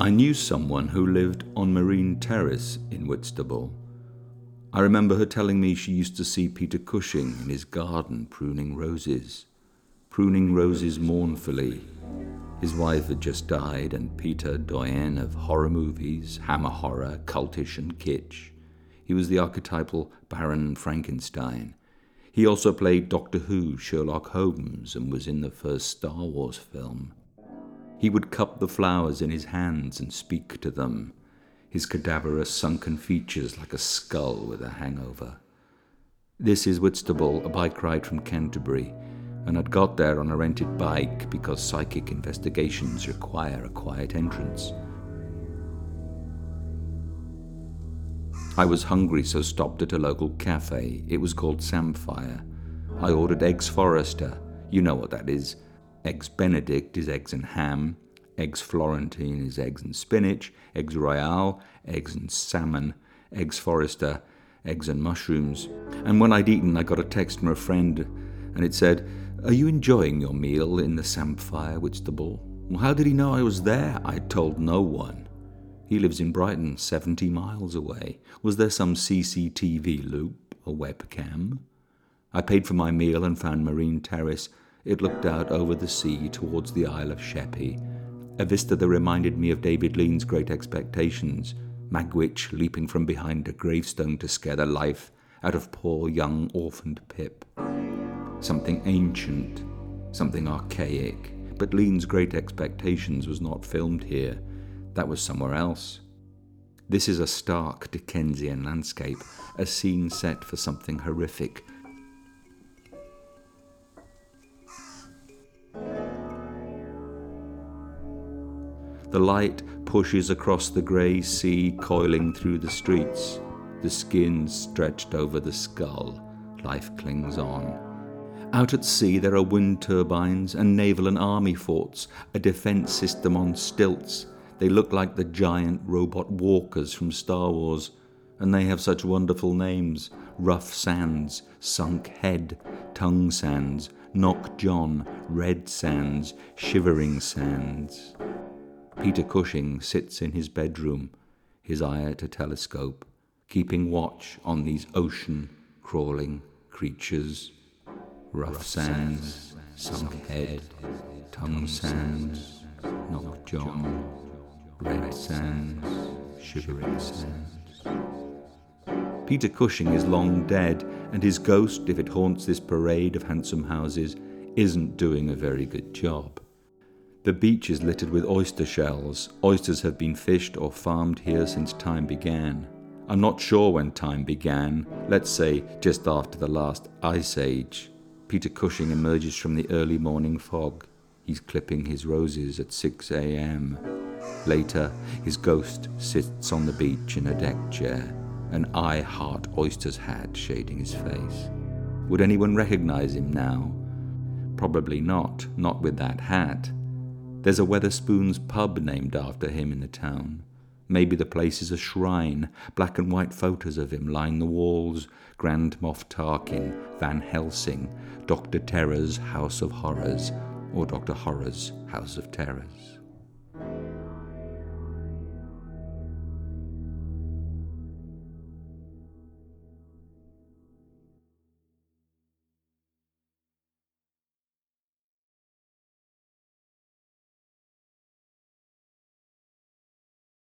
I knew someone who lived on Marine Terrace in Whitstable. I remember her telling me she used to see Peter Cushing in his garden pruning roses, pruning roses mournfully. His wife had just died, and Peter, doyen of horror movies, hammer horror, cultish, and kitsch. He was the archetypal Baron Frankenstein. He also played Doctor Who, Sherlock Holmes, and was in the first Star Wars film. He would cup the flowers in his hands and speak to them, his cadaverous sunken features like a skull with a hangover. This is Whitstable, a bike ride from Canterbury, and I'd got there on a rented bike because psychic investigations require a quiet entrance. I was hungry, so stopped at a local cafe. It was called Samphire. I ordered eggs Forrester. You know what that is. Eggs Benedict is eggs and ham. Eggs Florentine is eggs and spinach. Eggs Royale, eggs and salmon. Eggs Forester, eggs and mushrooms. And when I'd eaten, I got a text from a friend, and it said, Are you enjoying your meal in the Samphire, Whitstable? Well, how did he know I was there? I told no one. He lives in Brighton, 70 miles away. Was there some CCTV loop, a webcam? I paid for my meal and found Marine Terrace it looked out over the sea towards the Isle of Sheppey, a vista that reminded me of David Lean's Great Expectations, Magwitch leaping from behind a gravestone to scare the life out of poor young orphaned Pip. Something ancient, something archaic, but Lean's Great Expectations was not filmed here. That was somewhere else. This is a stark Dickensian landscape, a scene set for something horrific The light pushes across the grey sea, coiling through the streets. The skin stretched over the skull. Life clings on. Out at sea, there are wind turbines and naval and army forts, a defense system on stilts. They look like the giant robot walkers from Star Wars, and they have such wonderful names Rough Sands, Sunk Head, Tongue Sands, Knock John, Red Sands, Shivering Sands. Peter Cushing sits in his bedroom, his eye at a telescope, keeping watch on these ocean crawling creatures. Rough sands, sunk head, tongue sands, knock John, red sands, shivering sands. Peter Cushing is long dead, and his ghost, if it haunts this parade of handsome houses, isn't doing a very good job. The beach is littered with oyster shells. Oysters have been fished or farmed here since time began. I'm not sure when time began, let's say just after the last ice age. Peter Cushing emerges from the early morning fog. He's clipping his roses at 6 a.m. Later, his ghost sits on the beach in a deck chair, an I Heart Oysters hat shading his face. Would anyone recognize him now? Probably not, not with that hat. There's a Wetherspoons pub named after him in the town. Maybe the place is a shrine, black and white photos of him line the walls Grand Moff Tarkin, Van Helsing, Dr. Terror's House of Horrors, or Dr. Horror's House of Terrors.